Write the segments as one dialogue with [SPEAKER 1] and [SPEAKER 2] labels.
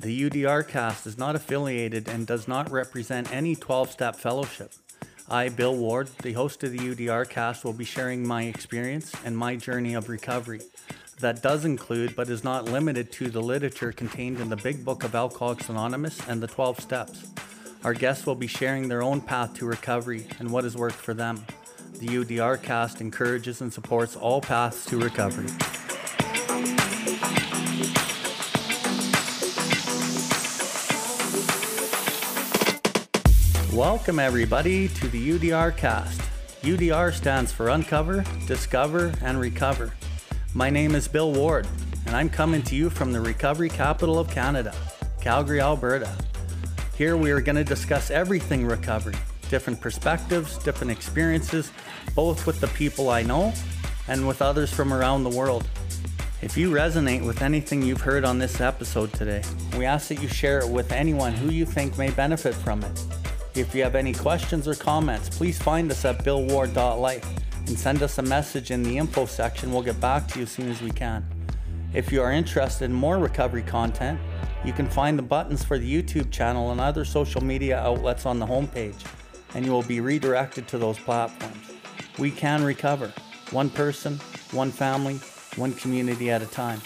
[SPEAKER 1] The UDR cast is not affiliated and does not represent any 12 step fellowship. I, Bill Ward, the host of the UDR cast, will be sharing my experience and my journey of recovery. That does include, but is not limited to, the literature contained in the Big Book of Alcoholics Anonymous and the 12 Steps. Our guests will be sharing their own path to recovery and what has worked for them. The UDR cast encourages and supports all paths to recovery. Welcome, everybody, to the UDR cast. UDR stands for Uncover, Discover, and Recover. My name is Bill Ward, and I'm coming to you from the recovery capital of Canada, Calgary, Alberta. Here we are going to discuss everything recovery, different perspectives, different experiences, both with the people I know and with others from around the world. If you resonate with anything you've heard on this episode today, we ask that you share it with anyone who you think may benefit from it. If you have any questions or comments, please find us at billward.life and send us a message in the info section. We'll get back to you as soon as we can. If you are interested in more recovery content, you can find the buttons for the YouTube channel and other social media outlets on the homepage, and you will be redirected to those platforms. We can recover, one person, one family, one community at a time.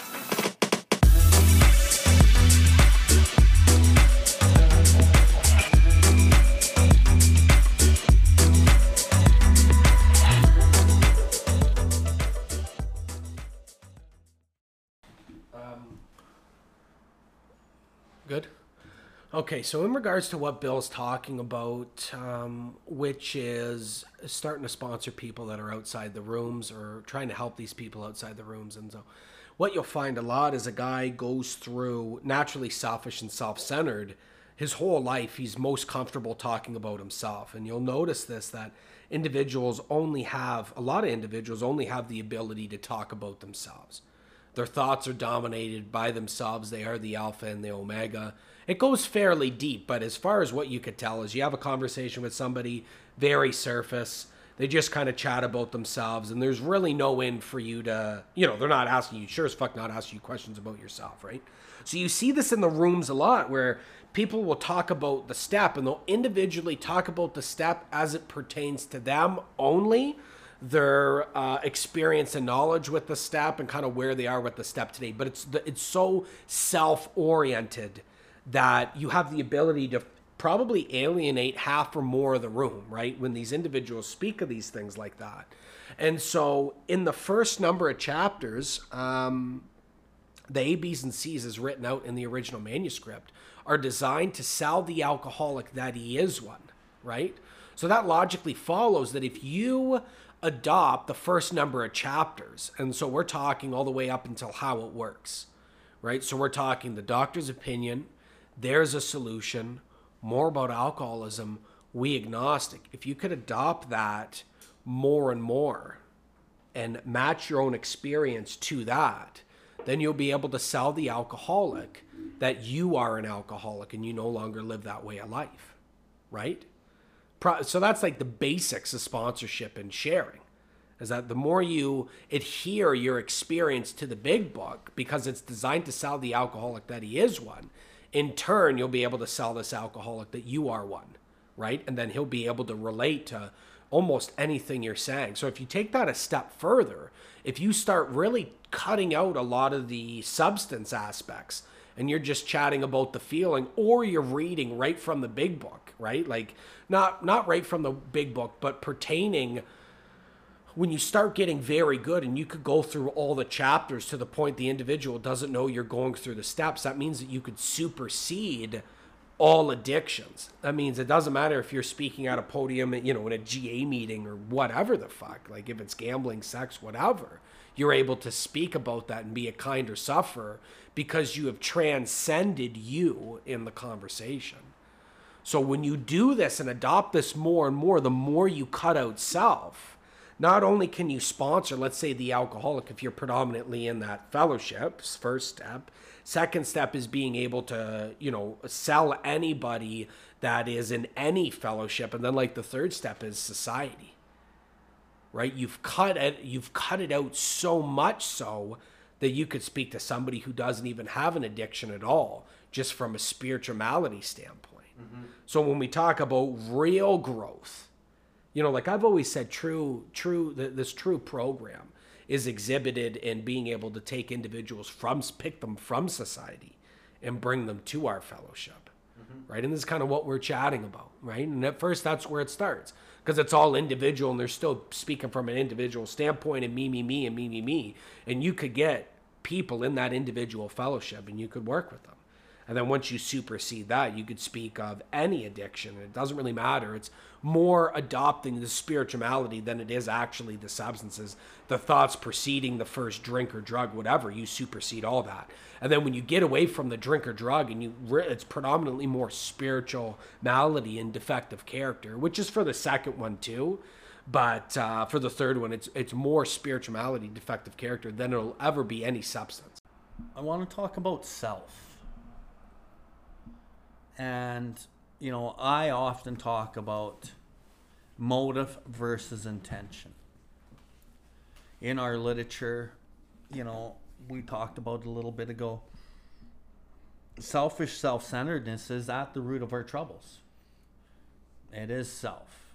[SPEAKER 2] Okay, so in regards to what Bill's talking about, um, which is starting to sponsor people that are outside the rooms or trying to help these people outside the rooms, and so what you'll find a lot is a guy goes through naturally selfish and self-centered. His whole life, he's most comfortable talking about himself, and you'll notice this that individuals only have a lot of individuals only have the ability to talk about themselves. Their thoughts are dominated by themselves. They are the alpha and the omega. It goes fairly deep, but as far as what you could tell is you have a conversation with somebody very surface. They just kind of chat about themselves, and there's really no end for you to, you know, they're not asking you, sure as fuck, not asking you questions about yourself, right? So you see this in the rooms a lot where people will talk about the step and they'll individually talk about the step as it pertains to them only their uh, experience and knowledge with the step and kind of where they are with the step today. But it's the, it's so self oriented that you have the ability to probably alienate half or more of the room, right? When these individuals speak of these things like that. And so in the first number of chapters, um, the A, B's, and C's is written out in the original manuscript are designed to sell the alcoholic that he is one, right? So that logically follows that if you adopt the first number of chapters. And so we're talking all the way up until how it works, right? So we're talking the doctor's opinion, there's a solution, more about alcoholism, we agnostic. If you could adopt that more and more and match your own experience to that, then you'll be able to sell the alcoholic that you are an alcoholic and you no longer live that way of life, right? so that's like the basics of sponsorship and sharing is that the more you adhere your experience to the big book because it's designed to sell the alcoholic that he is one in turn you'll be able to sell this alcoholic that you are one right? And then he'll be able to relate to almost anything you're saying. So if you take that a step further if you start really cutting out a lot of the substance aspects and you're just chatting about the feeling or you're reading right from the big book right? Like not not right from the big book but pertaining when you start getting very good and you could go through all the chapters to the point the individual doesn't know you're going through the steps that means that you could supersede all addictions that means it doesn't matter if you're speaking at a podium you know in a ga meeting or whatever the fuck like if it's gambling sex whatever you're able to speak about that and be a kinder sufferer because you have transcended you in the conversation. So when you do this and adopt this more and more, the more you cut out self, not only can you sponsor, let's say, the alcoholic if you're predominantly in that fellowship, first step. Second step is being able to, you know, sell anybody that is in any fellowship. And then like the third step is society. Right? You've cut it, you've cut it out so much so that you could speak to somebody who doesn't even have an addiction at all, just from a spirituality standpoint. Mm-hmm. So when we talk about real growth, you know, like I've always said, true, true, th- this true program is exhibited in being able to take individuals from, pick them from society and bring them to our fellowship. Mm-hmm. Right. And this is kind of what we're chatting about. Right. And at first, that's where it starts because it's all individual and they're still speaking from an individual standpoint and me, me, me, and me, me, me. And you could get people in that individual fellowship and you could work with them. And then once you supersede that, you could speak of any addiction. It doesn't really matter. It's more adopting the spirituality than it is actually the substances, the thoughts preceding the first drink or drug, whatever. You supersede all that. And then when you get away from the drink or drug, and you, it's predominantly more spiritual malady and defective character, which is for the second one too. But uh, for the third one, it's it's more spirituality, defective character than it'll ever be any substance.
[SPEAKER 1] I want to talk about self. And, you know, I often talk about motive versus intention. In our literature, you know, we talked about a little bit ago. Selfish self centeredness is at the root of our troubles. It is self.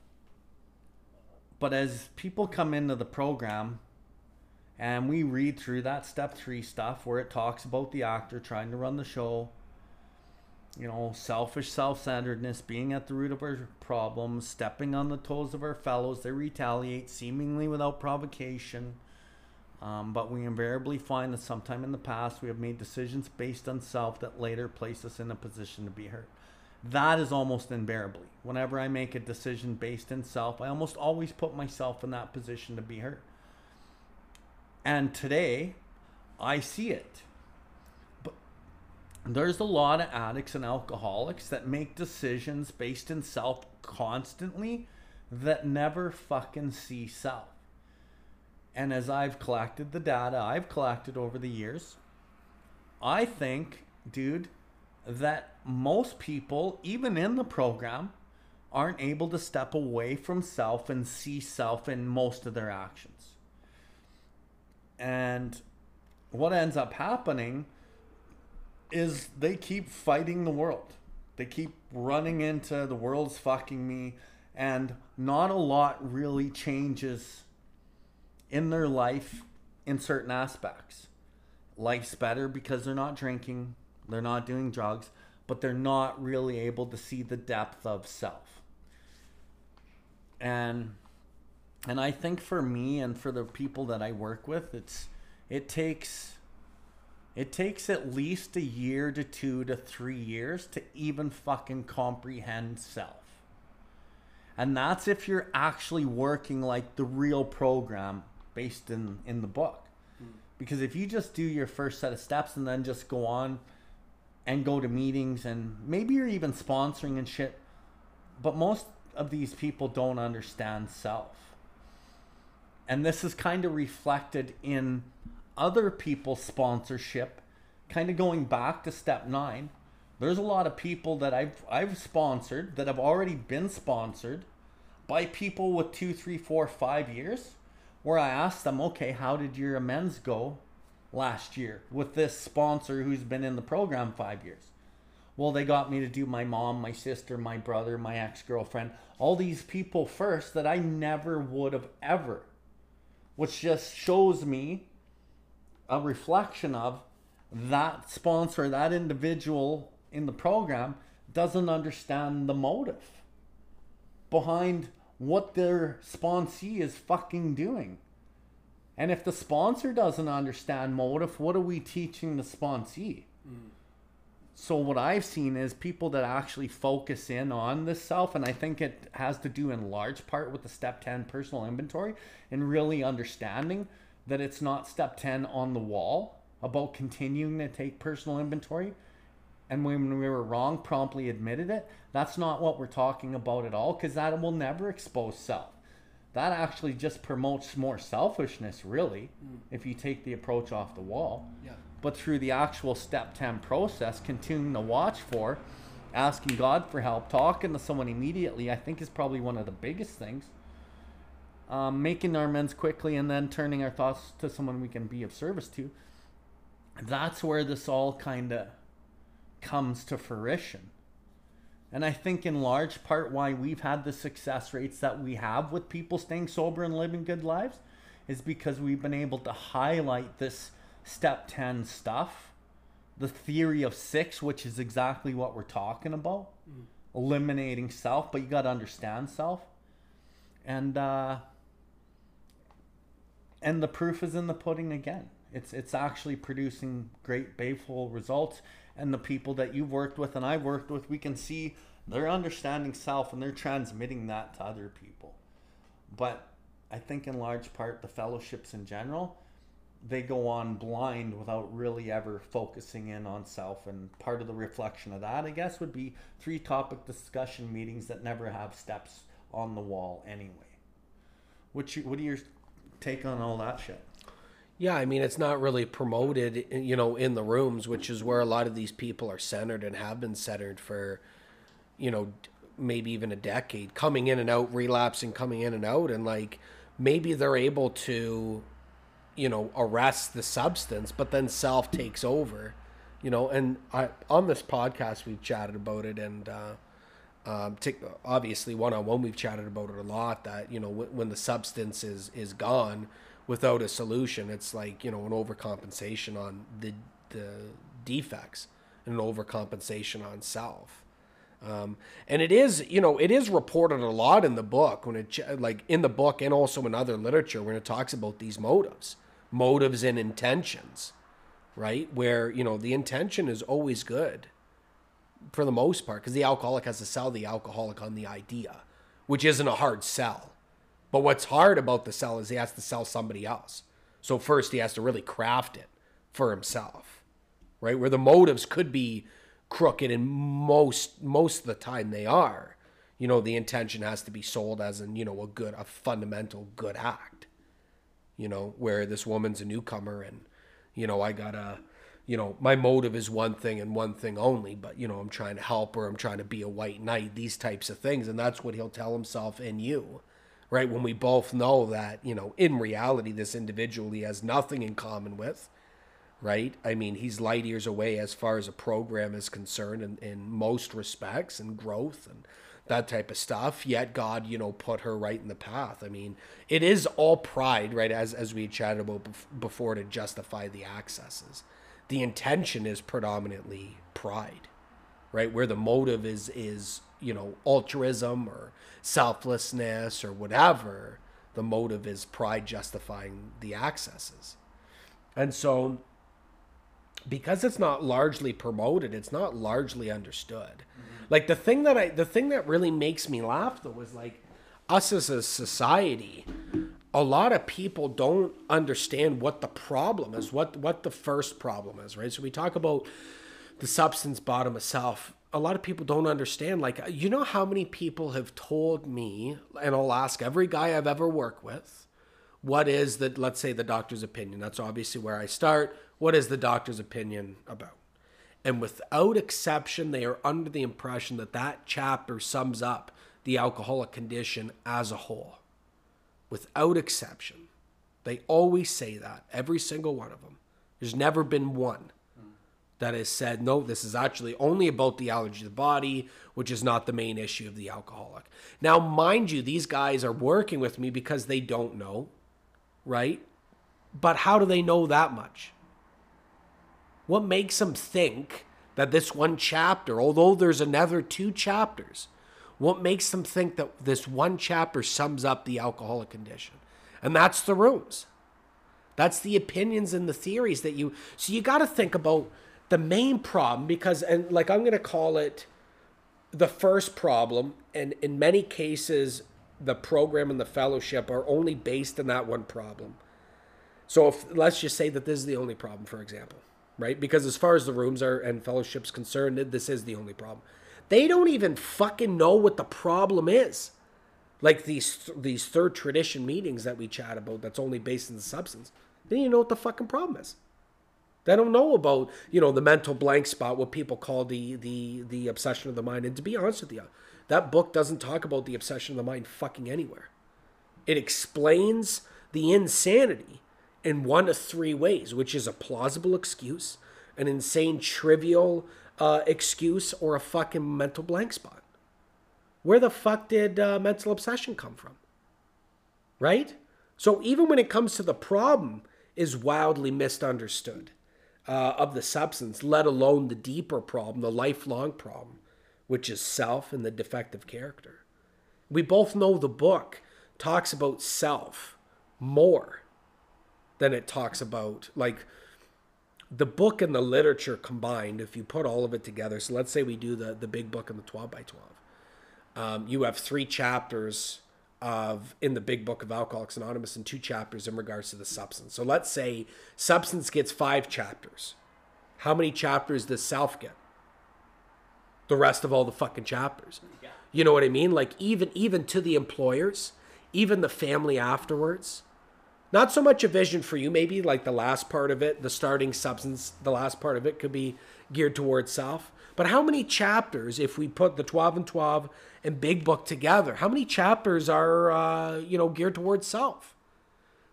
[SPEAKER 1] But as people come into the program, and we read through that step three stuff where it talks about the actor trying to run the show, you know, selfish self centeredness being at the root of our problems, stepping on the toes of our fellows. They retaliate seemingly without provocation. Um, but we invariably find that sometime in the past we have made decisions based on self that later place us in a position to be hurt. That is almost invariably. Whenever I make a decision based in self, I almost always put myself in that position to be hurt. And today, I see it. There's a lot of addicts and alcoholics that make decisions based in self constantly that never fucking see self. And as I've collected the data I've collected over the years, I think, dude, that most people, even in the program, aren't able to step away from self and see self in most of their actions. And what ends up happening is they keep fighting the world. They keep running into the world's fucking me, and not a lot really changes in their life in certain aspects. Life's better because they're not drinking, they're not doing drugs, but they're not really able to see the depth of self. And and I think for me and for the people that I work with, it's it takes it takes at least a year to two to three years to even fucking comprehend self. And that's if you're actually working like the real program based in, in the book. Because if you just do your first set of steps and then just go on and go to meetings and maybe you're even sponsoring and shit, but most of these people don't understand self. And this is kind of reflected in other people's sponsorship, kind of going back to step nine. There's a lot of people that I've I've sponsored that have already been sponsored by people with two, three, four, five years, where I asked them, okay, how did your amends go last year with this sponsor who's been in the program five years? Well, they got me to do my mom, my sister, my brother, my ex girlfriend, all these people first that I never would have ever, which just shows me a reflection of that sponsor, that individual in the program doesn't understand the motive behind what their sponsee is fucking doing. And if the sponsor doesn't understand motive, what are we teaching the sponsee? Mm. So what I've seen is people that actually focus in on this self, and I think it has to do in large part with the step 10 personal inventory and really understanding that it's not step 10 on the wall about continuing to take personal inventory. And when we were wrong promptly admitted it. That's not what we're talking about at all because that will never expose self. That actually just promotes more selfishness really mm. if you take the approach off the wall.
[SPEAKER 2] Yeah.
[SPEAKER 1] but through the actual step 10 process continuing to watch for asking god for help talking to someone immediately i think is probably one of the biggest things um, making our amends quickly and then turning our thoughts to someone we can be of service to that's where this all kind of comes to fruition. And I think in large part why we've had the success rates that we have with people staying sober and living good lives is because we've been able to highlight this step 10 stuff, the theory of six, which is exactly what we're talking about, mm. eliminating self, but you got to understand self. And, uh, and the proof is in the pudding again. It's it's actually producing great baleful results, and the people that you've worked with and I've worked with, we can see they're understanding self and they're transmitting that to other people. But I think in large part the fellowships in general, they go on blind without really ever focusing in on self. And part of the reflection of that, I guess, would be three topic discussion meetings that never have steps on the wall anyway. What you, what are your take on all that shit?
[SPEAKER 2] Yeah, I mean, it's not really promoted, you know, in the rooms, which is where a lot of these people are centered and have been centered for, you know, maybe even a decade, coming in and out, relapsing, coming in and out. And like maybe they're able to, you know, arrest the substance, but then self takes over, you know. And I, on this podcast, we've chatted about it. And, uh, um, obviously, one on one, we've chatted about it a lot that, you know, w- when the substance is, is gone, without a solution, it's like you know an overcompensation on the the defects and an overcompensation on self. Um, and it is, you know, it is reported a lot in the book when it, like in the book and also in other literature when it talks about these motives, motives and intentions, right? Where, you know, the intention is always good for the most part because the alcoholic has to sell the alcoholic on the idea, which isn't a hard sell. But what's hard about the sell is he has to sell somebody else. So first he has to really craft it for himself, right? Where the motives could be crooked, and most most of the time they are. You know, the intention has to be sold as in you know a good, a fundamental good act. You know, where this woman's a newcomer, and you know I gotta, you know, my motive is one thing and one thing only, but you know I'm trying to help her, I'm trying to be a white knight, these types of things, and that's what he'll tell himself and you right? When we both know that, you know, in reality, this individual he has nothing in common with, right? I mean, he's light years away as far as a program is concerned in, in most respects and growth and that type of stuff. Yet God, you know, put her right in the path. I mean, it is all pride, right? As, as we chatted about before to justify the accesses. The intention is predominantly pride, right? Where the motive is, is, you know, altruism or selflessness or whatever, the motive is pride justifying the accesses. And so, because it's not largely promoted, it's not largely understood. Mm-hmm. Like the thing that I, the thing that really makes me laugh though is like us as a society, a lot of people don't understand what the problem is, what what the first problem is, right? So we talk about the substance bottom of self a lot of people don't understand. Like, you know how many people have told me, and I'll ask every guy I've ever worked with, what is the, let's say, the doctor's opinion? That's obviously where I start. What is the doctor's opinion about? And without exception, they are under the impression that that chapter sums up the alcoholic condition as a whole. Without exception. They always say that, every single one of them. There's never been one that has said, no, this is actually only about the allergy to the body, which is not the main issue of the alcoholic. Now, mind you, these guys are working with me because they don't know, right? But how do they know that much? What makes them think that this one chapter, although there's another two chapters, what makes them think that this one chapter sums up the alcoholic condition? And that's the rooms. That's the opinions and the theories that you. So you got to think about the main problem because and like i'm going to call it the first problem and in many cases the program and the fellowship are only based on that one problem so if let's just say that this is the only problem for example right because as far as the rooms are and fellowships concerned this is the only problem they don't even fucking know what the problem is like these these third tradition meetings that we chat about that's only based in the substance they don't even know what the fucking problem is they don't know about, you know, the mental blank spot, what people call the the the obsession of the mind. And to be honest with you, that book doesn't talk about the obsession of the mind fucking anywhere. It explains the insanity in one of three ways, which is a plausible excuse, an insane, trivial uh, excuse, or a fucking mental blank spot. Where the fuck did uh, mental obsession come from? Right? So even when it comes to the problem, is wildly misunderstood uh, of the substance, let alone the deeper problem, the lifelong problem, which is self and the defective character. We both know the book talks about self more than it talks about like the book and the literature combined if you put all of it together so let's say we do the the big book and the 12 by 12 um, you have three chapters of in the big book of alcoholics anonymous and two chapters in regards to the substance. So let's say substance gets five chapters. How many chapters does self get? The rest of all the fucking chapters. You know what i mean? Like even even to the employers even the family afterwards not so much a vision for you maybe like the last part of it the starting substance the last part of it could be geared towards self. But how many chapters if we put the 12 and 12 and big book together how many chapters are uh, you know geared towards self?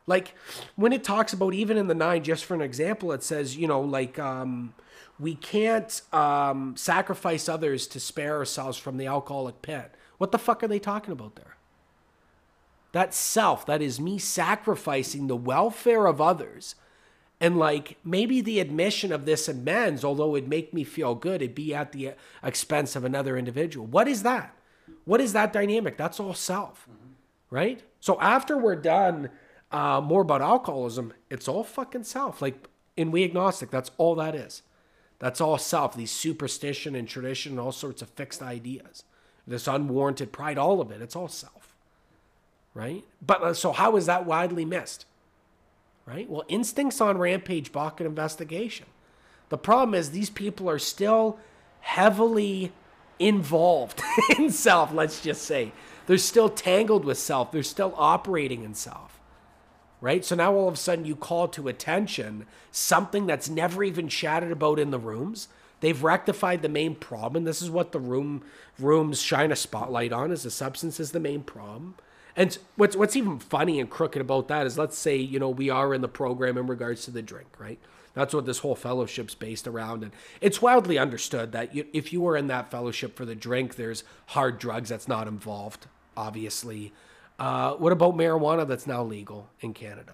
[SPEAKER 2] Like when it talks about even in the nine just for an example it says you know like um, we can't um, sacrifice others to spare ourselves from the alcoholic pit. What the fuck are they talking about there that self, that is me sacrificing the welfare of others. And like maybe the admission of this amends, although it'd make me feel good, it'd be at the expense of another individual. What is that? What is that dynamic? That's all self, mm-hmm. right? So after we're done uh, more about alcoholism, it's all fucking self. Like in We Agnostic, that's all that is. That's all self. These superstition and tradition and all sorts of fixed ideas. This unwarranted pride, all of it, it's all self right? But uh, so how is that widely missed? Right? Well, instincts on rampage balk an investigation. The problem is these people are still heavily involved in self, let's just say. They're still tangled with self. They're still operating in self. Right? So now all of a sudden you call to attention something that's never even chatted about in the rooms. They've rectified the main problem. This is what the room rooms shine a spotlight on is the substance is the main problem. And what's what's even funny and crooked about that is let's say, you know, we are in the program in regards to the drink, right? That's what this whole fellowship's based around. And it's wildly understood that you, if you were in that fellowship for the drink, there's hard drugs that's not involved, obviously. Uh, what about marijuana that's now legal in Canada?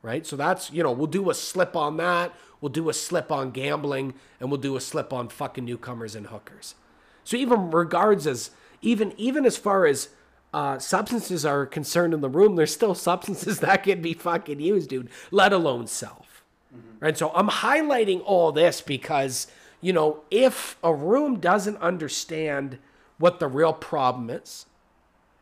[SPEAKER 2] Right? So that's, you know, we'll do a slip on that. We'll do a slip on gambling and we'll do a slip on fucking newcomers and hookers. So even regards as even even as far as uh, substances are concerned in the room, there's still substances that can be fucking used, dude, let alone self. Mm-hmm. Right. So I'm highlighting all this because, you know, if a room doesn't understand what the real problem is,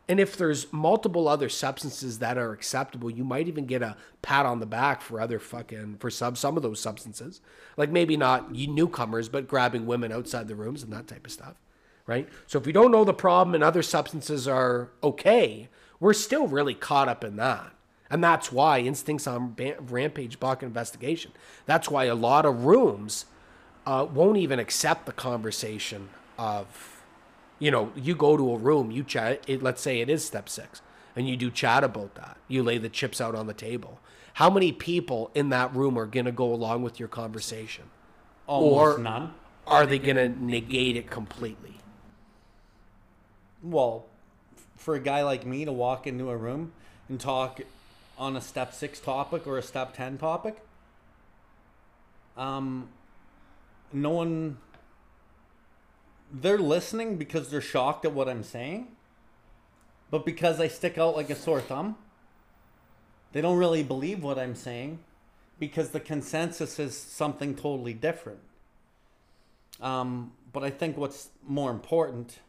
[SPEAKER 2] and if there's multiple other substances that are acceptable, you might even get a pat on the back for other fucking for some some of those substances. Like maybe not newcomers, but grabbing women outside the rooms and that type of stuff right? So if we don't know the problem and other substances are okay, we're still really caught up in that. And that's why instincts on rampage balk investigation. That's why a lot of rooms uh, won't even accept the conversation of, you know, you go to a room, you chat. It, let's say it is step six, and you do chat about that. You lay the chips out on the table. How many people in that room are going to go along with your conversation?
[SPEAKER 1] Almost or none.
[SPEAKER 2] Are they going to negate it completely?
[SPEAKER 1] Well, for a guy like me to walk into a room and talk on a step six topic or a step 10 topic, um, no one, they're listening because they're shocked at what I'm saying, but because I stick out like a sore thumb, they don't really believe what I'm saying because the consensus is something totally different. Um, but I think what's more important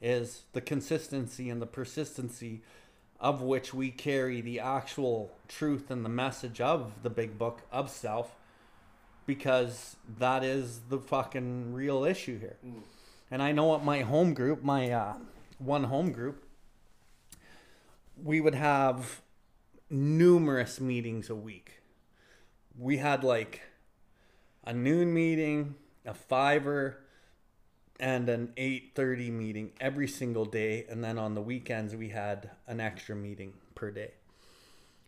[SPEAKER 1] is the consistency and the persistency of which we carry the actual truth and the message of the big book of self because that is the fucking real issue here. Mm. And I know at my home group, my uh, one home group, we would have numerous meetings a week. We had like a noon meeting, a fiver, and an 8:30 meeting every single day and then on the weekends we had an extra meeting per day.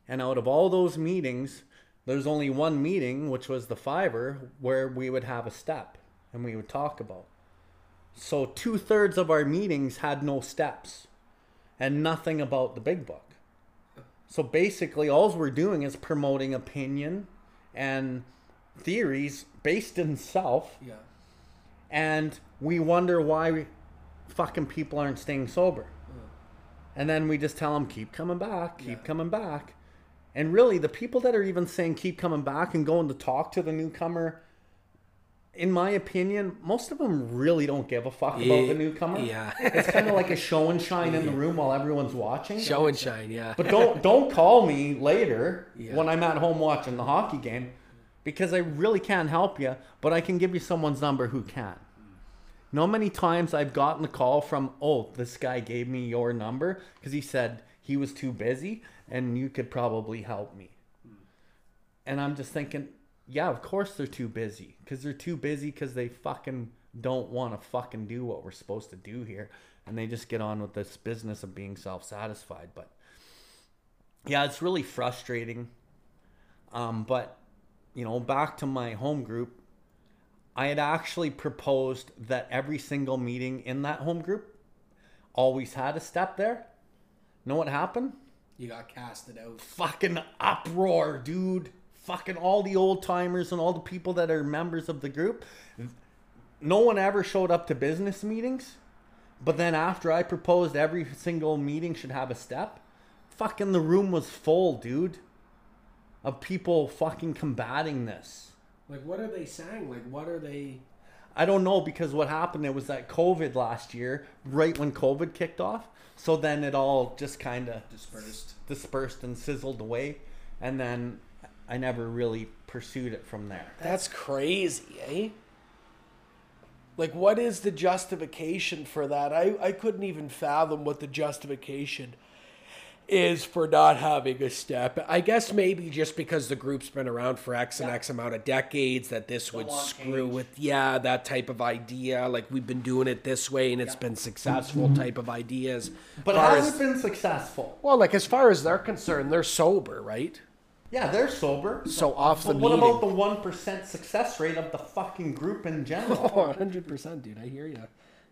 [SPEAKER 1] And out of all those meetings, there's only one meeting, which was the fiver, where we would have a step and we would talk about. So two thirds of our meetings had no steps and nothing about the big book. So basically, all we're doing is promoting opinion and theories based in self,
[SPEAKER 2] Yeah.
[SPEAKER 1] And we wonder why fucking people aren't staying sober. And then we just tell them, keep coming back, keep
[SPEAKER 2] Yeah.
[SPEAKER 1] coming back. And really, the people that are even saying keep coming back and going to talk to the newcomer, in my opinion, most of them really don't give a fuck about the newcomer.
[SPEAKER 2] Yeah.
[SPEAKER 1] It's kind of like a show and shine in the room while everyone's watching.
[SPEAKER 2] Show and shine, yeah.
[SPEAKER 1] But don't don't call me later
[SPEAKER 2] Yeah.
[SPEAKER 1] when I'm at home watching the hockey game because I really can't help you, but I can give you someone's number who can. How many times I've gotten a call from, oh, this guy gave me your number because he said he was too busy and you could probably help me. And I'm just thinking, yeah, of course they're too busy because they're too busy because they fucking don't want to fucking do what we're supposed to do here. And they just get on with this business of being self satisfied. But yeah, it's really frustrating. Um, but you know, back to my home group, I had actually proposed that every single meeting in that home group always had a step there. Know what happened?
[SPEAKER 2] You got casted out.
[SPEAKER 1] Fucking uproar, dude. Fucking all the old timers and all the people that are members of the group. No one ever showed up to business meetings. But then after I proposed every single meeting should have a step, fucking the room was full, dude. Of people fucking combating this.
[SPEAKER 2] Like, what are they saying? Like, what are they?
[SPEAKER 1] I don't know because what happened it was that COVID last year, right when COVID kicked off. So then it all just kind of
[SPEAKER 2] Dispersed.
[SPEAKER 1] dispersed and sizzled away, and then I never really pursued it from there.
[SPEAKER 3] That's crazy, eh? Like, what is the justification for that? I, I couldn't even fathom what the justification is for not having a step.
[SPEAKER 2] I guess maybe just because the group's been around for X and
[SPEAKER 1] Yeah.
[SPEAKER 2] X amount of decades, that this would screw
[SPEAKER 1] change.
[SPEAKER 2] with, yeah, that type of idea. Like we've been doing it this way and it's been successful mm-hmm. type of ideas.
[SPEAKER 1] But
[SPEAKER 2] Far
[SPEAKER 1] has
[SPEAKER 2] as-
[SPEAKER 1] it been successful?
[SPEAKER 2] well, like as far as they're concerned, they're sober, right?
[SPEAKER 1] Yeah, they're sober.
[SPEAKER 2] So off the
[SPEAKER 1] But what
[SPEAKER 2] meeting.
[SPEAKER 1] about the one percent success rate of the fucking group in general?
[SPEAKER 2] Oh, 100%, dude. I hear you.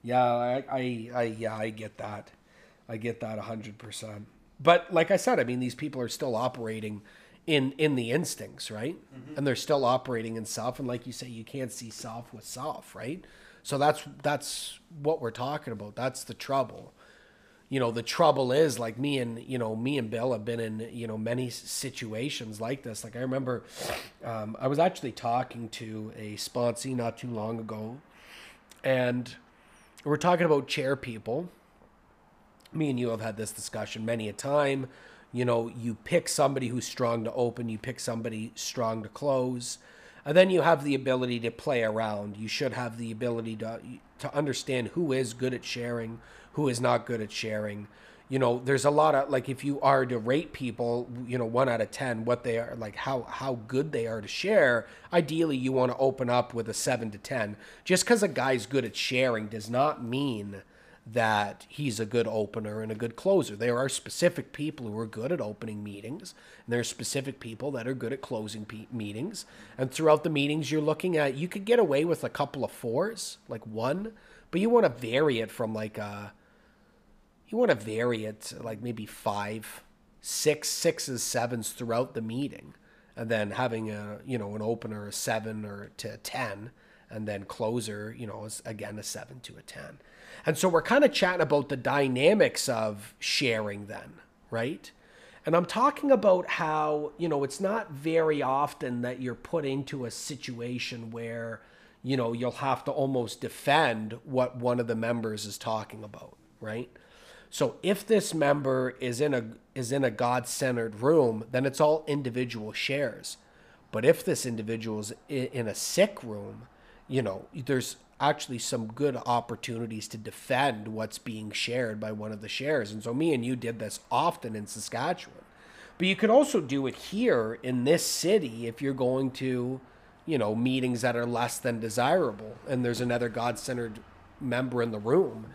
[SPEAKER 2] Yeah, I, I, I, yeah, I get that. I get that 100%. But like I said, I mean, these people are still operating in in the instincts, right? And they're still operating in self. And like you say, you can't see self with self, right? So that's that's what we're talking about. That's the trouble. You know, the trouble is like me and you know me and Bill have been in you know many situations like this. Like I remember, um, I was actually talking to a sponsee not too long ago, and we're talking about chair people. Me and you have had this discussion many a time. You know, you pick somebody who's strong to open, you pick somebody strong to close, and then you have the ability to play around. You should have the ability to to understand who is good at sharing, who is not good at sharing. You know, there's a lot of like if you are to rate people, you know, one out of ten, what they are like, how how good they are to share. Ideally, you want to open up with a seven to ten. Just because a guy's good at sharing does not mean that he's a good opener and a good closer. There are specific people who are good at opening meetings, and there are specific people that are good at closing pe- meetings. And throughout the meetings, you're looking at you could get away with a couple of fours, like one, but you want to vary it from like a you want to vary it like maybe five, six, sixes, sevens throughout the meeting, and then having a you know an opener a seven or to a ten, and then closer you know again a seven to a ten, and so we're kind of chatting about the dynamics of sharing then, right? And I'm talking about how you know it's not very often that you're put into a situation where you know you'll have to almost defend what one of the members is talking about, right? So if this member is in a is in a God-centered room, then it's all individual shares. But if this individual is in a sick room, you know, there's actually some good opportunities to defend what's being shared by one of the shares. And so me and you did this often in Saskatchewan. But you could also do it here in this city if you're going to, you know, meetings that are less than desirable and there's another God-centered member in the room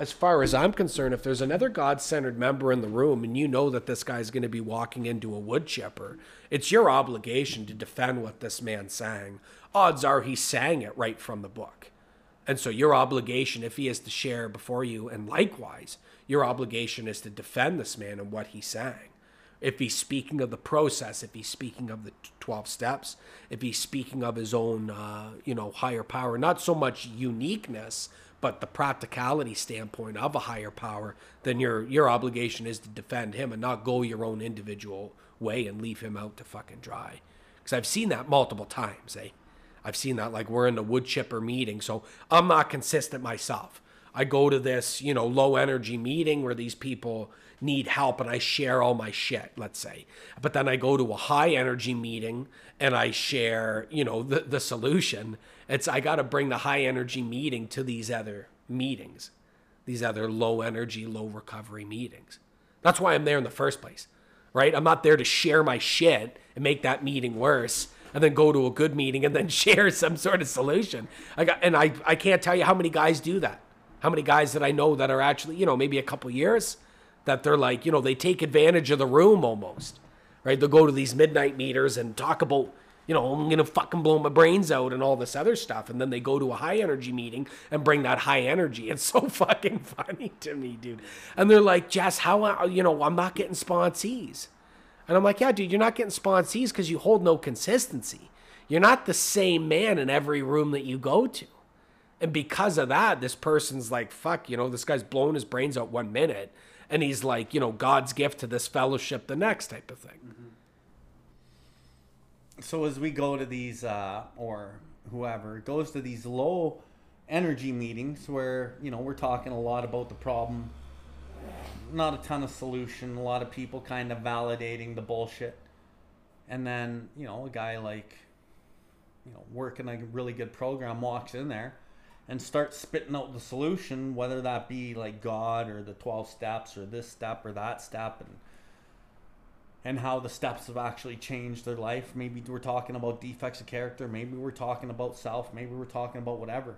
[SPEAKER 2] as far as I'm concerned, if there's another God centered member in the room and you know that this guy's going to be walking into a wood chipper, it's your obligation to defend what this man sang. Odds are he sang it right from the book. And so your obligation, if he is to share before you, and likewise, your obligation is to defend this man and what he sang. If he's speaking of the process, if he's speaking of the 12 steps, if he's speaking of his own, uh, you know, higher power, not so much uniqueness, but the practicality standpoint of a higher power, then your your obligation is to defend him and not go your own individual way and leave him out to fucking dry. Because I've seen that multiple times, eh? I've seen that like we're in the wood chipper meeting, so I'm not consistent myself. I go to this, you know, low energy meeting where these people need help and I share all my shit, let's say. But then I go to a high energy meeting and I share, you know, the, the solution. It's I got to bring the high energy meeting to these other meetings, these other low energy, low recovery meetings. That's why I'm there in the first place, right? I'm not there to share my shit and make that meeting worse and then go to a good meeting and then share some sort of solution. I got, and I, I can't tell you how many guys do that. How many guys that I know that are actually, you know, maybe a couple years that they're like, you know, they take advantage of the room almost, right? They'll go to these midnight meters and talk about, you know, I'm gonna fucking blow my brains out and all this other stuff, and then they go to a high energy meeting and bring that high energy. It's so fucking funny to me, dude. And they're like, Jess, how, uh, you know, I'm not getting sponsees. And I'm like, yeah, dude, you're not getting sponsees because you hold no consistency. You're not the same man in every room that you go to. And because of that, this person's like, fuck, you know, this guy's blowing his brains out one minute. And he's like, you know, God's gift to this fellowship the next type of thing.
[SPEAKER 1] Mm-hmm. So as we go to these, uh, or whoever goes to these low energy meetings where, you know, we're talking a lot about the problem, not a ton of solution, a lot of people kind of validating the bullshit. And then, you know, a guy like, you know, working a really good program walks in there and starts spitting out the solution, whether that be like God or the 12 steps or this step or that step and and how the steps have actually changed their life. Maybe we're talking about defects of character, maybe we're talking about self, maybe we're talking about whatever.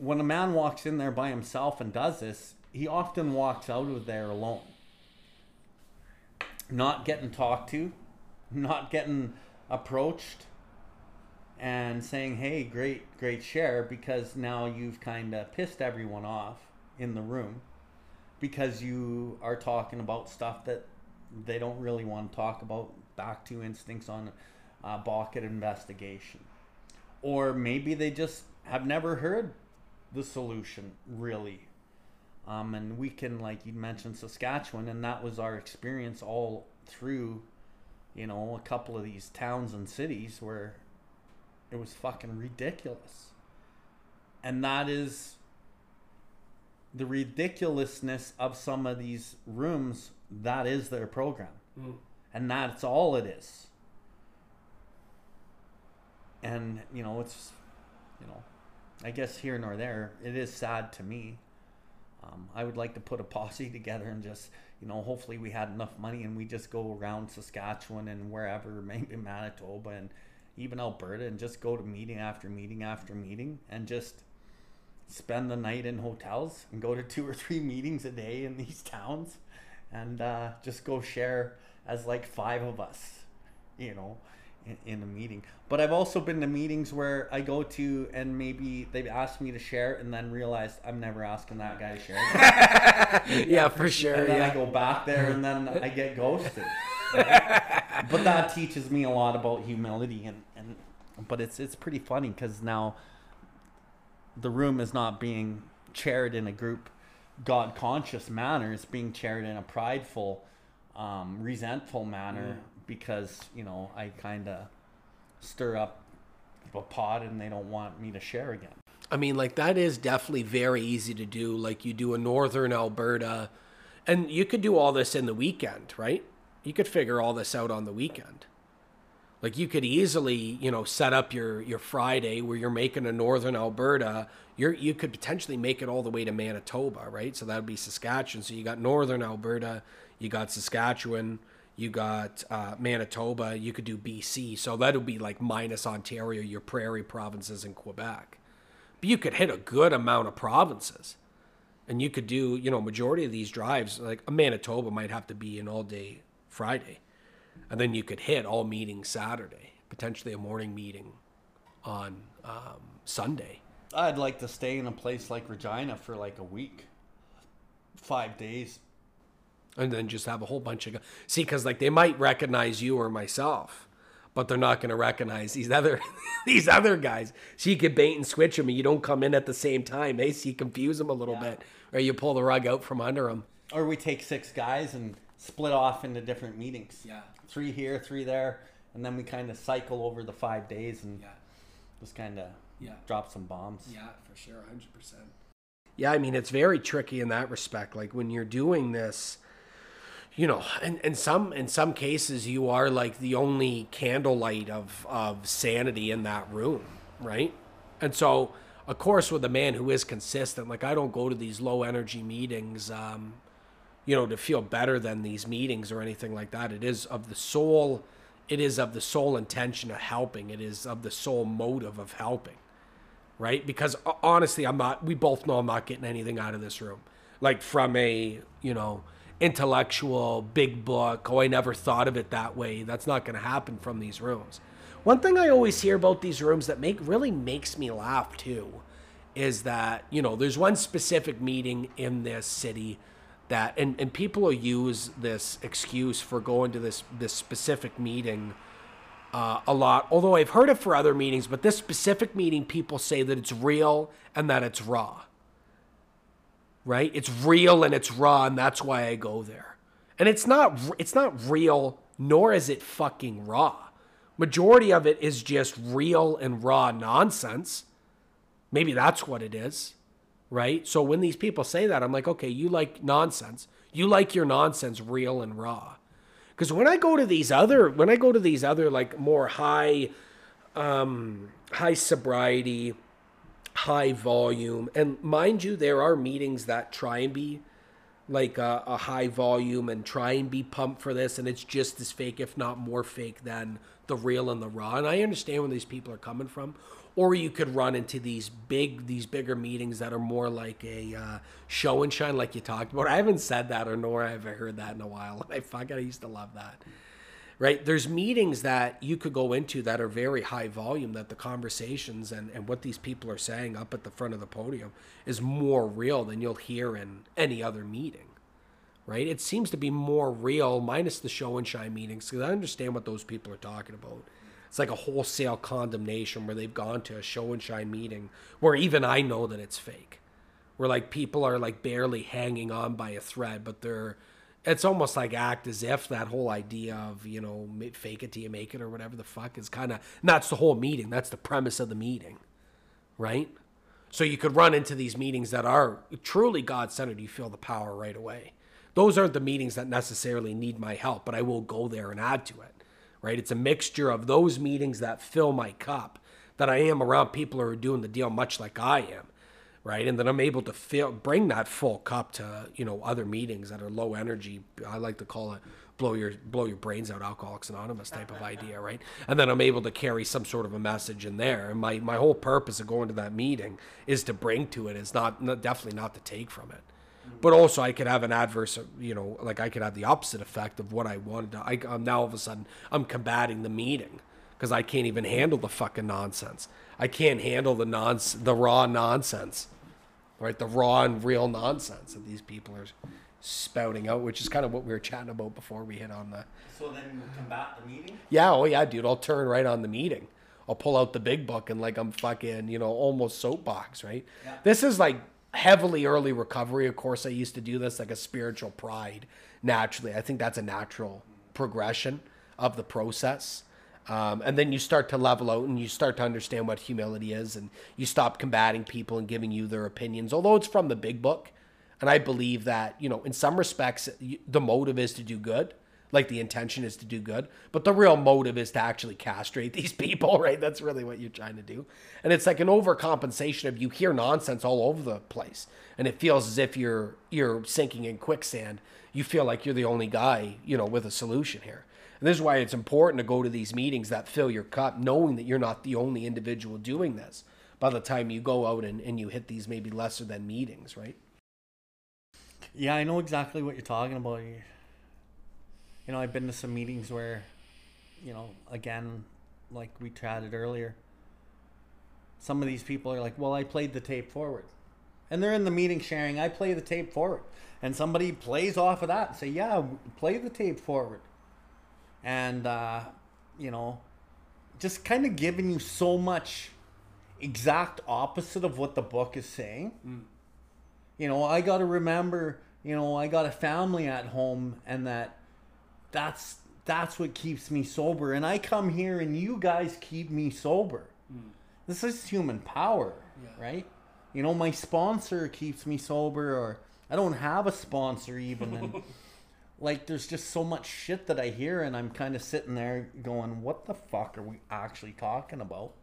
[SPEAKER 1] When a man walks in there by himself and does this, he often walks out of there alone. Not getting talked to, not getting approached, and saying, "Hey, great, great share," because now you've kind of pissed everyone off in the room because you are talking about stuff that they don't really want to talk about. Back to instincts on uh, bucket investigation, or maybe they just have never heard the solution really. Um, and we can, like you mentioned, Saskatchewan, and that was our experience all through, you know, a couple of these towns and cities where it was fucking ridiculous. And that is the ridiculousness of some of these rooms. That is their program.
[SPEAKER 2] Mm.
[SPEAKER 1] And that's all it is. And, you know, it's, you know, I guess here nor there, it is sad to me. Um, I would like to put a posse together and just, you know, hopefully we had enough money and we just go around Saskatchewan and wherever, maybe Manitoba and even Alberta, and just go to meeting after meeting after meeting and just spend the night in hotels and go to two or three meetings a day in these towns and uh, just go share as like five of us, you know, in, a meeting. But I've also been to meetings where I go to and maybe they've asked me to share and then realized I'm never asking that guy to share.
[SPEAKER 2] yeah, for sure.
[SPEAKER 1] And then
[SPEAKER 2] yeah.
[SPEAKER 1] I go back there and then I get ghosted. but that teaches me a lot about humility and, and but it's it's pretty funny because now the room is not being chaired in a group God conscious manner. It's being chaired in a prideful, um, resentful manner
[SPEAKER 2] Yeah.
[SPEAKER 1] Because you know I kind of stir up a pot and they don't want me to share again.
[SPEAKER 2] I mean, like that is definitely very easy to do. Like you do a northern Alberta, and you could do all this in the weekend, right? You could figure all this out on the weekend. Like you could easily, you know, set up your your Friday where you're making a northern Alberta. You're you could potentially make it all the way to Manitoba, right? So that would be Saskatchewan. So you got northern Alberta, you got Saskatchewan, you got uh, Manitoba. You could do BC. So that would be like minus Ontario, your prairie provinces, and Quebec. but you could hit a good amount of provinces, and you could do you know majority of these drives. Like a Manitoba might have to be an all day Friday, and then you could hit all meetings Saturday, potentially a morning meeting on um, Sunday.
[SPEAKER 1] I'd like to stay in a place like Regina for like a week, five days.
[SPEAKER 2] And then just have a whole bunch of see because like they might recognize you or myself but they're not going to recognize these other these other guys so you could bait and switch them and you don't come in at the same time eh? so you confuse them a little bit or you pull the rug out from under them
[SPEAKER 1] Or we take six guys and split off into different meetings.
[SPEAKER 2] Yeah.
[SPEAKER 1] Three here, three there, and then we kind of cycle over the five days and just kind of
[SPEAKER 2] Yeah.
[SPEAKER 1] drop some bombs.
[SPEAKER 2] yeah for sure 100% yeah i mean it's very tricky in that respect like when you're doing this you know and in some in some cases you are like the only candlelight of of sanity in that room right and so of course with a man who is consistent like i don't go to these low energy meetings um you know to feel better than these meetings or anything like that it is of the soul it is of the sole intention of helping it is of the sole motive of helping right? Because uh, honestly, I'm not. We both know I'm not getting anything out of this room, like from a you know intellectual big book. Oh, I never thought of it that way. That's not going to happen from these rooms. One thing I always hear about these rooms that make really makes me laugh too, is that you know there's one specific meeting in this city that and, and people will use this excuse for going to this this specific meeting uh, a lot. Although I've heard it for other meetings, but this specific meeting, people say that it's real and that it's raw. Right? It's real and it's raw, and that's why I go there. And it's not. It's not real, nor is it fucking raw. Majority of it is just real and raw nonsense. Maybe that's what it is, right? So when these people say that, I'm like, okay, you like nonsense. You like your nonsense real and raw. Because when I go to these other, when I go to these other like more high, um, high sobriety, high volume, and mind you, there are meetings that try and be like a, a high volume and try and be pumped for this, and it's just as fake, if not more fake, than the real and the raw. And I understand where these people are coming from. Or you could run into these big, these bigger meetings that are more like a uh, show and shine, like you talked about. I haven't said that, or nor have I heard that in a while. I fuck, I used to love that. Right? There's meetings that you could go into that are very high volume. That the conversations and and what these people are saying up at the front of the podium is more real than you'll hear in any other meeting right? It seems to be more real, minus the show and shine meetings, because I understand what those people are talking about. It's like a wholesale condemnation where they've gone to a show and shine meeting where even I know that it's fake. Where like people are like barely hanging on by a thread, but they're. It's almost like act as if that whole idea of you know fake it till you make it or whatever the fuck is kind of that's the whole meeting. That's the premise of the meeting, right? So you could run into these meetings that are truly God centered. You feel the power right away. Those aren't the meetings that necessarily need my help, but I will go there and add to it. Right? It's a mixture of those meetings that fill my cup, that I am around people who are doing the deal much like I am. Right. And then I'm able to fill bring that full cup to, you know, other meetings that are low energy. I like to call it blow your blow your brains out alcoholics anonymous type of idea right and then i'm able to carry some sort of a message in there and my my whole purpose of going to that meeting is to bring to it is not, not definitely not to take from it mm. but also I could have an adverse, you know, like I could have the opposite effect of what I wanted. To, I, I'm now all of a sudden I'm combating the meeting because I can't even handle the fucking nonsense. I can't handle the nonsense, the raw nonsense, right? The raw and real nonsense that these people are spouting out, which is kind of what we were chatting about before we hit on the.
[SPEAKER 1] So then you combat the meeting?
[SPEAKER 2] Yeah, oh yeah, dude, I'll turn right on the meeting. I'll pull out the big book and like I'm fucking, you know, almost soapbox, right?
[SPEAKER 1] Yeah.
[SPEAKER 2] This is like heavily early recovery. Of course, I used to do this like a spiritual pride naturally. I think that's a natural progression of the process. Um, and then you start to level out and you start to understand what humility is and you stop combating people and giving you their opinions, although it's from the big book. And I believe that, you know, in some respects, the motive is to do good. Like the intention is to do good, but the real motive is to actually castrate these people, right? That's really what you're trying to do. And it's like an overcompensation of you hear nonsense all over the place. And it feels as if you're you're sinking in quicksand. You feel like you're the only guy, you know, with a solution here. And this is why it's important to go to these meetings that fill your cup, knowing that you're not the only individual doing this, by the time you go out and, and you hit these maybe lesser than meetings, right?
[SPEAKER 1] Yeah, I know exactly what you're talking about. You, know, I've been to some meetings where, you know, again, like we chatted earlier, some of these people are like, well, I played the tape forward. And they're in the meeting sharing, I play the tape forward. And somebody plays off of that and say, yeah, play the tape forward. And, uh, you know, just kind of giving you so much exact opposite of what the book is saying. Mm. You know, I got to remember, you know, I got a family at home and that that's that's what keeps me sober and I come here and you guys keep me sober. Mm. This is human power, yeah. right? You know, my sponsor keeps me sober or I don't have a sponsor even and like there's just so much shit that I hear and I'm kind of sitting there going, what the fuck are we actually talking about?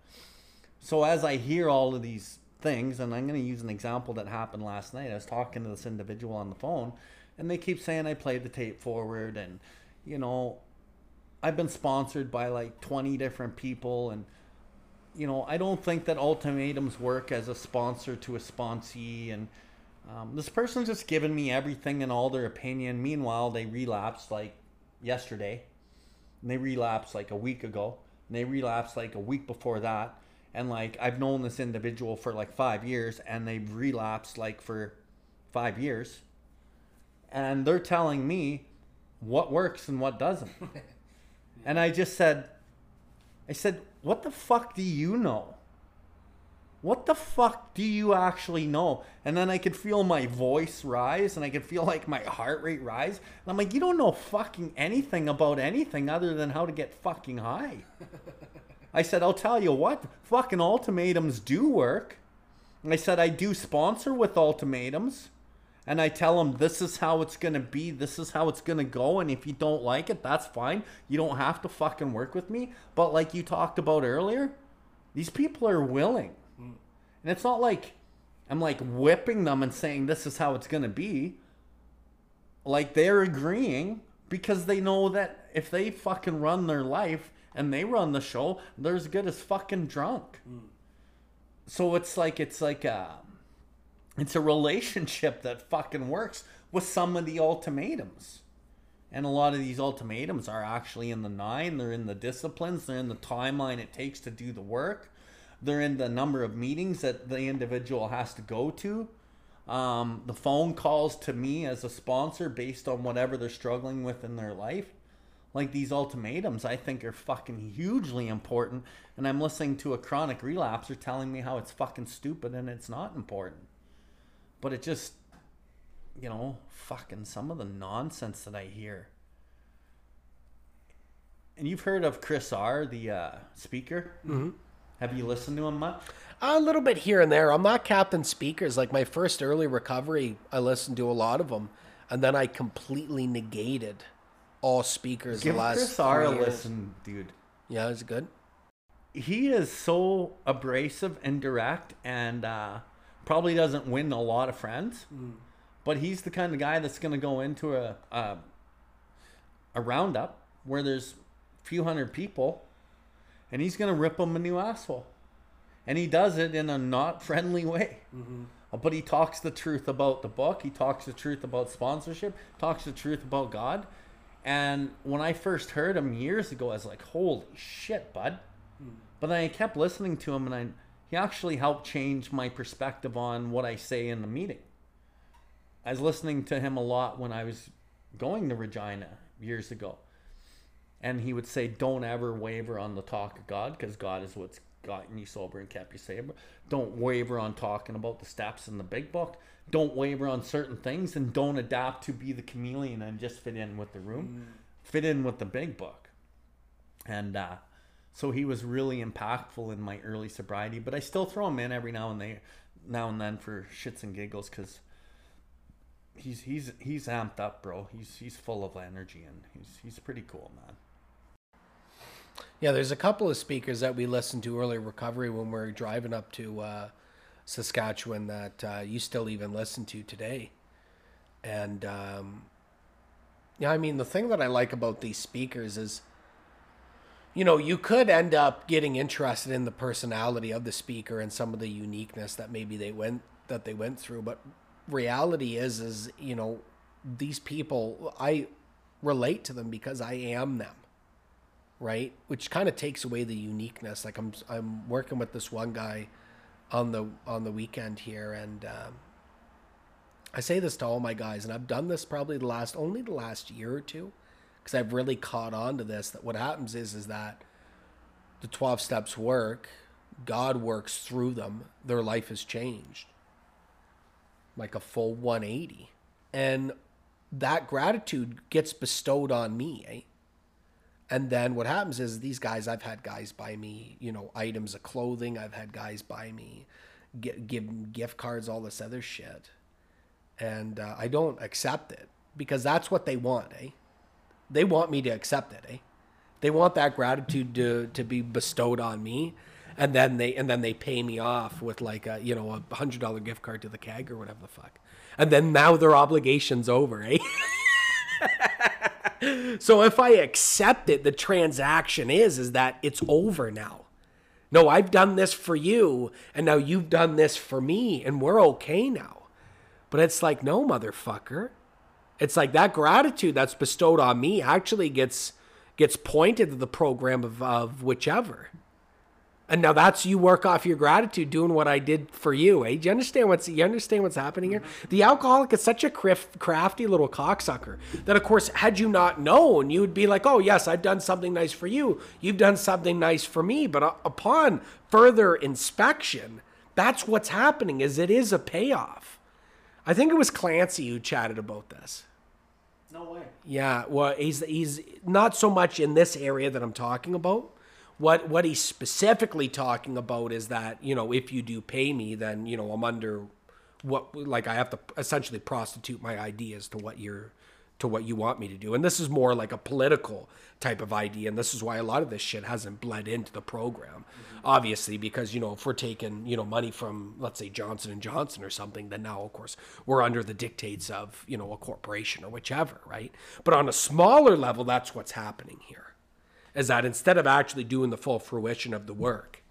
[SPEAKER 1] So as I hear all of these things, and I'm going to use an example that happened last night. I was talking to this individual on the phone, and they keep saying I played the tape forward, and you know, I've been sponsored by like 20 different people, and you know, I don't think that ultimatums work as a sponsor to a sponsee, and um, this person's just given me everything and all their opinion. Meanwhile, they relapsed like yesterday, and they relapsed like a week ago, and they relapsed like a week before that. And like I've known this individual for like five years, and they've relapsed like for five years, and they're telling me what works and what doesn't. and I just said, I said, what the fuck do you know? What the fuck do you actually know? And then I could feel my voice rise and I could feel like my heart rate rise. And I'm like, you don't know fucking anything about anything other than how to get fucking high. I said, I'll tell you what, fucking ultimatums do work. And I said, I do sponsor with ultimatums. And I tell them, this is how it's going to be. This is how it's going to go. And if you don't like it, that's fine. You don't have to fucking work with me. But like you talked about earlier, these people are willing. And it's not like I'm like whipping them and saying this is how it's going to be. Like they're agreeing because they know that if they fucking run their life and they run the show, they're as good as fucking drunk. Mm. So it's like it's like a it's a relationship that fucking works with some of the ultimatums. And a lot of these ultimatums are actually in the nine, they're in the disciplines, they're in the timeline it takes to do the work. They're in the number of meetings that the individual has to go to. Um, the phone calls to me as a sponsor based on whatever they're struggling with in their life. Like these ultimatums, I think are fucking hugely important. And I'm listening to a chronic relapser telling me how it's fucking stupid and it's not important. But it just, you know, fucking some of the nonsense that I hear. And you've heard of Chris R, the uh, speaker. Mm-hmm. Have you listened to him much?
[SPEAKER 2] A little bit here and there. I'm not Captain Speakers. Like my first early recovery, I listened to a lot of them, and then I completely negated all speakers.
[SPEAKER 1] Give
[SPEAKER 2] the last
[SPEAKER 1] Chris R a listen, dude.
[SPEAKER 2] Yeah, it's good.
[SPEAKER 1] He is so abrasive and direct, and uh, probably doesn't win a lot of friends. Mm. But he's the kind of guy that's going to go into a, a a roundup where there's a few hundred people and he's going to rip them a new asshole. And he does it in a not friendly way. Mm-hmm. But he talks the truth about the book. He talks the truth about sponsorship. Talks the truth about God. And when I first heard him years ago, I was like, "Holy shit, bud!" Mm. But then I kept listening to him, and I, he actually helped change my perspective on what I say in the meeting. I was listening to him a lot when I was going to Regina years ago, and he would say, "Don't ever waver on the talk of God, because God is what's gotten you sober and kept you sober. Don't waver on talking about the steps in the big book. Don't waver on certain things, and don't adapt to be the chameleon and just fit in with the room, mm. fit in with the big book." And uh, so he was really impactful in my early sobriety. But I still throw him in every now and then, now and then for shits and giggles, because he's he's he's amped up, bro. He's he's full of energy and he's he's pretty cool, man.
[SPEAKER 2] Yeah, there's a couple of speakers that we listened to early recovery when we are driving up to uh, Saskatchewan that uh, you still even listen to today. And um, yeah, I mean, the thing that I like about these speakers is, you know, you could end up getting interested in the personality of the speaker and some of the uniqueness that maybe they went that they went through. But reality is, is you know, these people, I relate to them because I am them, right? Which kind of takes away the uniqueness. Like I'm, I'm working with this one guy on the on the weekend here, and um, I say this to all my guys, and I've done this probably the last only the last year or two because I've really caught on to this. That what happens is is that the twelve steps work. God works through them. Their life has changed like a full 180. And that gratitude gets bestowed on me, eh? And then what happens is these guys, I've had guys buy me, you know, items of clothing. I've had guys buy me, get, give gift cards, all this other shit. And uh, I don't accept it because that's what they want, eh? They want me to accept it, eh? They want that gratitude to, to be bestowed on me and then they and then they pay me off with like a you know a hundred dollar gift card to the keg or whatever the fuck, and then now their obligation's over, eh? so if I accept it, the transaction is is that it's over now. No, I've done this for you, and now you've done this for me, and we're okay now. But it's like, no, motherfucker. It's like that gratitude that's bestowed on me actually gets gets pointed to the program of, of whichever. And now that's you work off your gratitude doing what I did for you. Eh? Do you understand what's you understand what's happening here? The alcoholic is such a crafty little cocksucker that, of course, had you not known, you would be like, "Oh yes, I've done something nice for you. You've done something nice for me." But uh, upon further inspection, that's what's happening. Is it is a payoff. I think it was Clancy who chatted about this.
[SPEAKER 1] No way.
[SPEAKER 2] Yeah, well, he's he's not so much in this area that I'm talking about what what he's specifically talking about is that you know if you do pay me, then you know I'm under what like I have to essentially prostitute my ideas to what you're to what you want me to do. And this is more like a political type of idea. And this is why a lot of this shit hasn't bled into the program. Mm-hmm. Obviously, because, you know, if we're taking, you know, money from, let's say, Johnson and Johnson or something, then now, of course, we're under the dictates of, you know, a corporation or whichever, right? But on a smaller level, that's what's happening here is that instead of actually doing the full fruition of the work,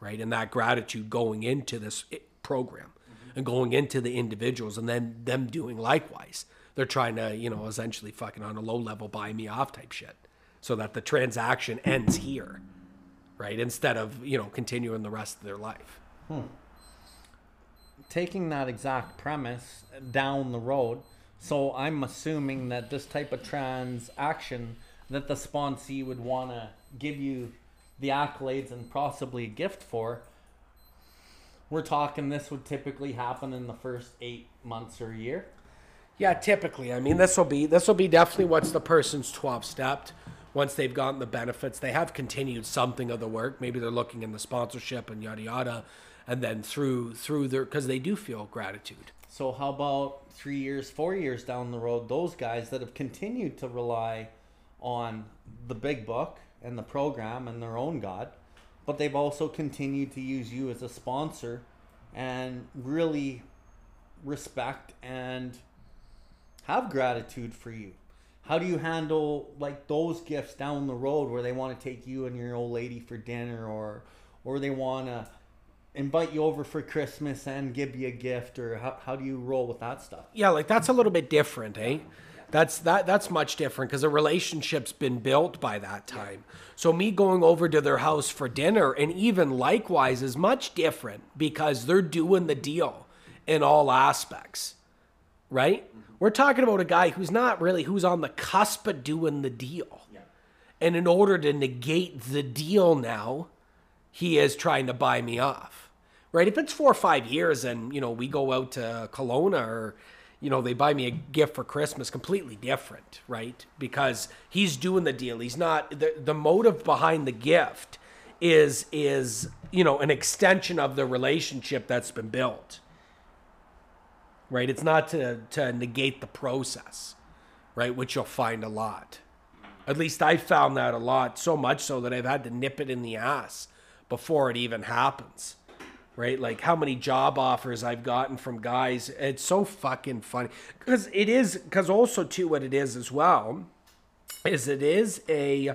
[SPEAKER 2] right, and that gratitude going into this program mm-hmm. and going into the individuals and then them doing likewise, they're trying to, you know, essentially fucking on a low level buy me off type shit so that the transaction ends here, right, instead of, you know, continuing the rest of their life. Hmm.
[SPEAKER 1] Taking that exact premise down the road, so I'm assuming that this type of transaction that the sponsee would want to give you the accolades and possibly a gift for. We're talking this would typically happen in the first eight months or a year.
[SPEAKER 2] Yeah, typically. I mean, this will be this will be definitely what's the person's twelve stepped. Once they've gotten the benefits, they have continued something of the work. Maybe they're looking in the sponsorship and yada yada, and then through through their because they do feel gratitude.
[SPEAKER 1] So how about three years, four years down the road, those guys that have continued to rely on the big book and the program and their own God, but they've also continued to use you as a sponsor and really respect and have gratitude for you. How do you handle like those gifts down the road where they want to take you and your old lady for dinner or or they want to invite you over for Christmas and give you a gift or how, how do you roll with that stuff?
[SPEAKER 2] Yeah, like that's a little bit different, eh? That's that that's much different because a relationship's been built by that time. So me going over to their house for dinner and even likewise is much different because they're doing the deal in all aspects. Right? Mm-hmm. We're talking about a guy who's not really who's on the cusp of doing the deal. Yeah. And in order to negate the deal now, he is trying to buy me off. Right? If it's 4 or 5 years and, you know, we go out to Kelowna or you know, they buy me a gift for Christmas, completely different, right? Because he's doing the deal. He's not the the motive behind the gift is is you know an extension of the relationship that's been built. Right? It's not to to negate the process, right? Which you'll find a lot. At least I found that a lot, so much so that I've had to nip it in the ass before it even happens right? Like how many job offers I've gotten from guys. It's so fucking funny because it is because also too what it is as well is it is a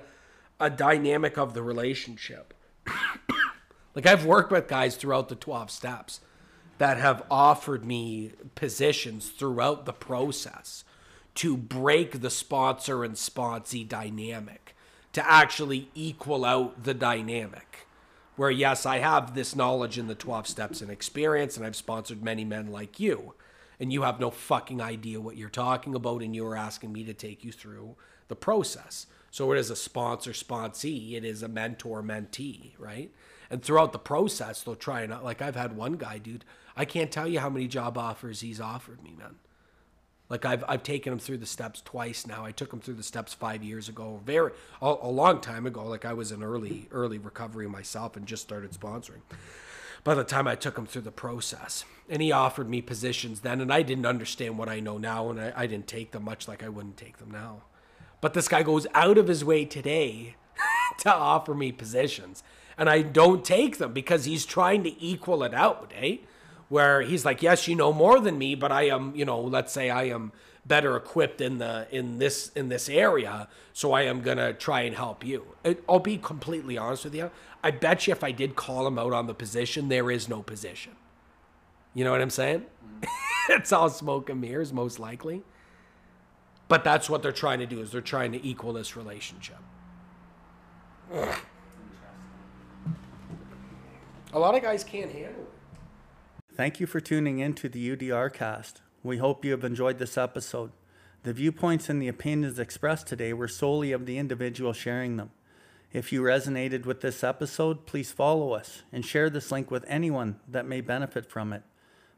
[SPEAKER 2] a dynamic of the relationship. like I've worked with guys throughout the 12 steps that have offered me positions throughout the process to break the sponsor and sponsee dynamic, to actually equal out the dynamic. Where, yes, I have this knowledge in the 12 steps and experience, and I've sponsored many men like you, and you have no fucking idea what you're talking about, and you're asking me to take you through the process. So it is a sponsor sponsee, it is a mentor mentee, right? And throughout the process, they'll try and like I've had one guy, dude. I can't tell you how many job offers he's offered me, man. Like I've I've taken him through the steps twice now. I took him through the steps five years ago, very a, a long time ago. Like I was in early early recovery myself and just started sponsoring. By the time I took him through the process, and he offered me positions then, and I didn't understand what I know now, and I, I didn't take them much like I wouldn't take them now. But this guy goes out of his way today to offer me positions, and I don't take them because he's trying to equal it out, eh? Where he's like, "Yes, you know more than me, but I am, you know, let's say I am better equipped in the in this in this area, so I am gonna try and help you." I'll be completely honest with you. I bet you if I did call him out on the position, there is no position. You know what I'm saying? it's all smoke and mirrors, most likely. But that's what they're trying to do is they're trying to equal this relationship. A lot of guys can't handle.
[SPEAKER 1] Thank you for tuning in to the UDR cast. We hope you have enjoyed this episode. The viewpoints and the opinions expressed today were solely of the individual sharing them. If you resonated with this episode, please follow us and share this link with anyone that may benefit from it.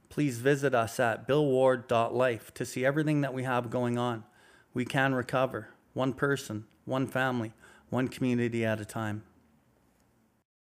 [SPEAKER 1] Please visit us at billward.life to see everything that we have going on. We can recover, one person, one family, one community at a time.